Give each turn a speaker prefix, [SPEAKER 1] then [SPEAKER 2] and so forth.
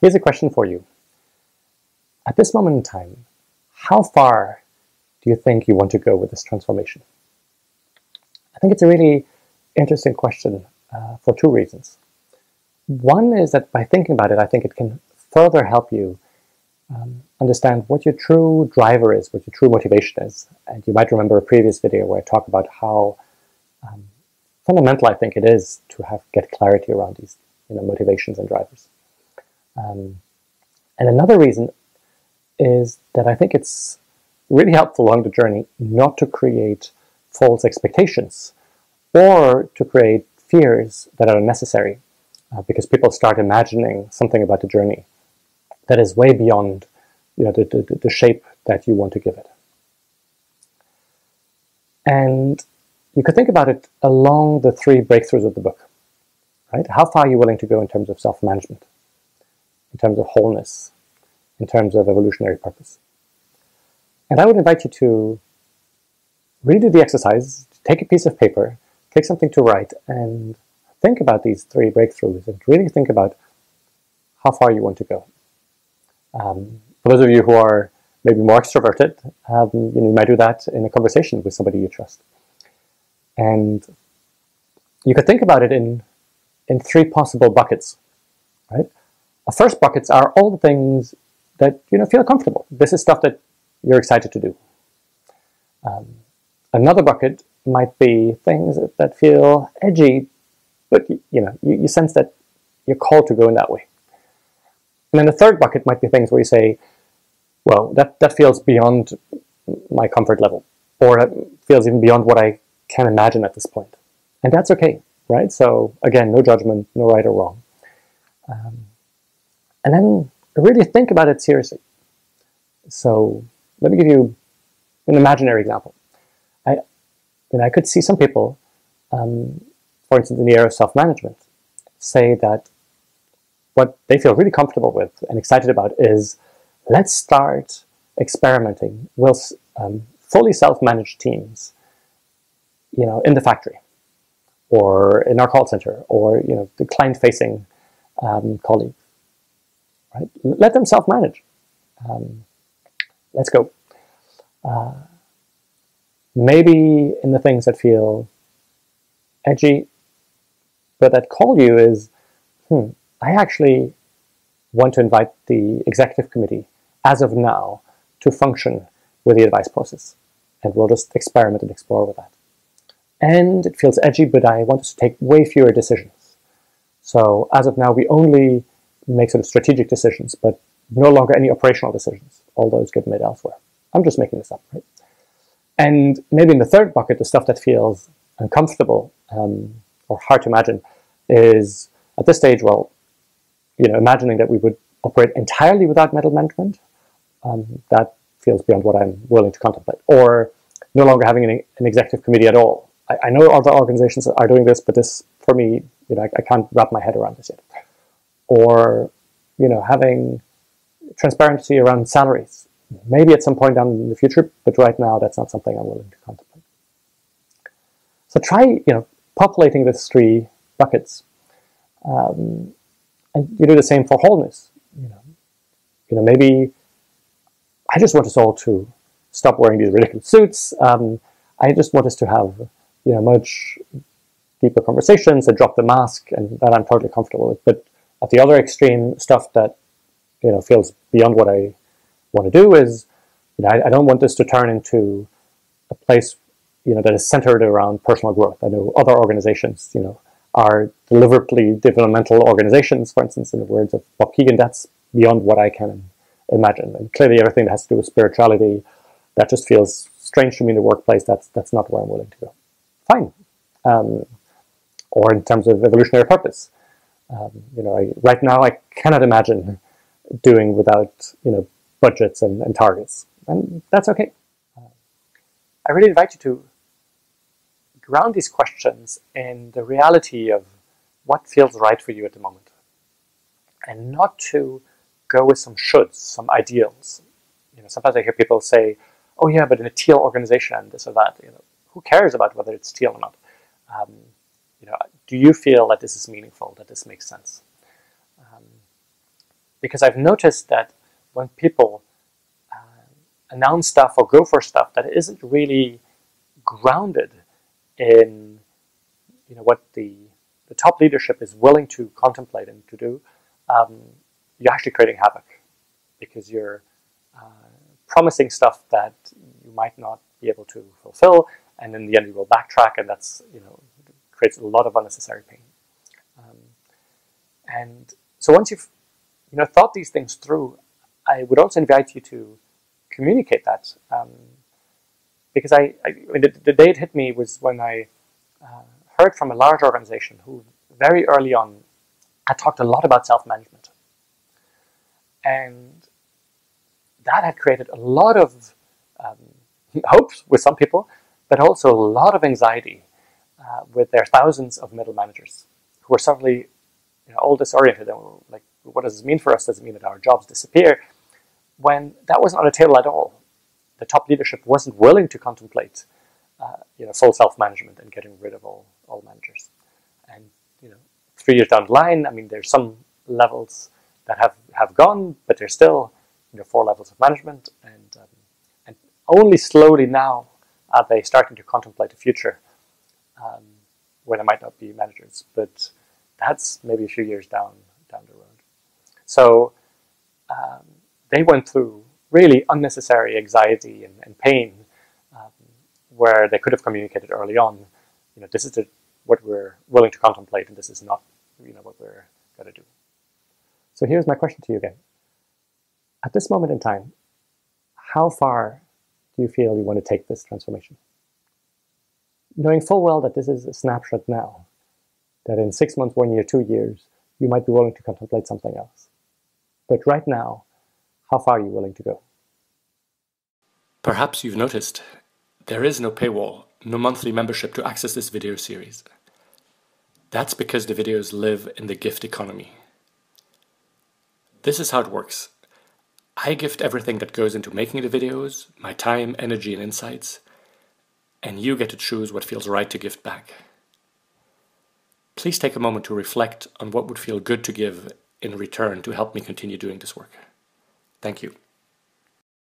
[SPEAKER 1] Here's a question for you. At this moment in time, how far do you think you want to go with this transformation? I think it's a really interesting question uh, for two reasons. One is that by thinking about it, I think it can further help you um, understand what your true driver is, what your true motivation is. And you might remember a previous video where I talk about how um, fundamental I think it is to have get clarity around these you know, motivations and drivers. Um, and another reason is that I think it's really helpful along the journey not to create false expectations or to create fears that are unnecessary uh, because people start imagining something about the journey that is way beyond you know, the, the, the shape that you want to give it. And you could think about it along the three breakthroughs of the book. Right? How far are you willing to go in terms of self-management, in terms of wholeness, in terms of evolutionary purpose? And I would invite you to redo the exercise, take a piece of paper, take something to write, and think about these three breakthroughs and really think about how far you want to go. Um, for those of you who are maybe more extroverted, um, you, know, you might do that in a conversation with somebody you trust. And you could think about it in, in three possible buckets, right? First buckets are all the things that you know feel comfortable. This is stuff that you're excited to do. Um, another bucket might be things that, that feel edgy, but you know you, you sense that you're called to go in that way. And then the third bucket might be things where you say, well, that, that feels beyond my comfort level, or it feels even beyond what I can imagine at this point. And that's okay, right? So again, no judgment, no right or wrong. Um, and then really think about it seriously. So let me give you an imaginary example. I, you know, I could see some people, um, for instance, in the area of self-management, say that what they feel really comfortable with and excited about is let's start experimenting with um, fully self-managed teams you know, in the factory or in our call center or, you know, the client-facing um, colleagues, right? Let them self-manage. Um, let's go. Uh, maybe in the things that feel edgy, but that call you is, hmm, I actually want to invite the executive committee as of now to function with the advice process. And we'll just experiment and explore with that and it feels edgy, but I want us to take way fewer decisions. So as of now, we only make sort of strategic decisions, but no longer any operational decisions. All those get made elsewhere. I'm just making this up, right? And maybe in the third bucket, the stuff that feels uncomfortable um, or hard to imagine is at this stage, well, you know, imagining that we would operate entirely without middle management, um, that feels beyond what I'm willing to contemplate. Or no longer having an, an executive committee at all, I, I know other organizations are doing this, but this, for me, you know, I, I can't wrap my head around this yet. Or, you know, having transparency around salaries. Maybe at some point down in the future, but right now that's not something I'm willing to contemplate. So try, you know, populating these three buckets. Um, and you do the same for wholeness. You know, you know, maybe I just want us all to stop wearing these ridiculous suits. Um, I just want us to have you know, much deeper conversations and drop the mask, and that I'm totally comfortable with. But at the other extreme, stuff that you know feels beyond what I want to do is, you know, I, I don't want this to turn into a place, you know, that is centered around personal growth. I know other organizations, you know, are deliberately developmental organizations, for instance, in the words of Bob Kegan. That's beyond what I can imagine. And clearly, everything that has to do with spirituality, that just feels strange to me in the workplace. That's that's not where I'm willing to go fine. Um, or in terms of evolutionary purpose. Um, you know, I, right now I cannot imagine doing without you know budgets and, and targets, and that's okay. Uh, I really invite you to ground these questions in the reality of what feels right for you at the moment, and not to go with some shoulds, some ideals. You know, sometimes I hear people say, "Oh yeah, but in a teal organization, this or that." You know, who cares about whether it's teal or not? Um, you know, do you feel that this is meaningful, that this makes sense? Um, because I've noticed that when people uh, announce stuff or go for stuff that isn't really grounded in you know what the the top leadership is willing to contemplate and to do, um, you're actually creating havoc because you're uh, promising stuff that you might not be able to fulfill, and in the end you will backtrack, and that's you know creates a lot of unnecessary pain. Um, and so once you've you know thought these things through, I would also invite you to communicate that um, because I, I, the, the, day it hit me was when I uh, heard from a large organization who very early on had talked a lot about self-management. And that had created a lot of um, hopes with some people, but also a lot of anxiety uh, with their thousands of middle managers who were suddenly you know, all disoriented and were like, what does this mean for us? Does it mean that our jobs disappear? When that wasn't on the table at all. The top leadership wasn't willing to contemplate uh, you know, full self-management and getting rid of all, all managers. And you know, three years down the line, I mean, there's some levels that have, have gone, but there's still you know, four levels of management, and um, and only slowly now are they starting to contemplate the future um, where there might not be managers, but that's maybe a few years down down the road. So um, they went through really unnecessary anxiety and, and pain where they could have communicated early on, you know, this is the, what we're willing to contemplate, and this is not, you know, what we're going to do. So here's my question to you again. At this moment in time, how far do you feel you want to take this transformation? Knowing full well that this is a snapshot now, that in six months, one year, two years, you might be willing to contemplate something else. But right now, how far are you willing to go?
[SPEAKER 2] Perhaps you've noticed there is no paywall, no monthly membership to access this video series. That's because the videos live in the gift economy. This is how it works. I gift everything that goes into making the videos, my time, energy, and insights, and you get to choose what feels right to give back. Please take a moment to reflect on what would feel good to give in return to help me continue doing this work. Thank you.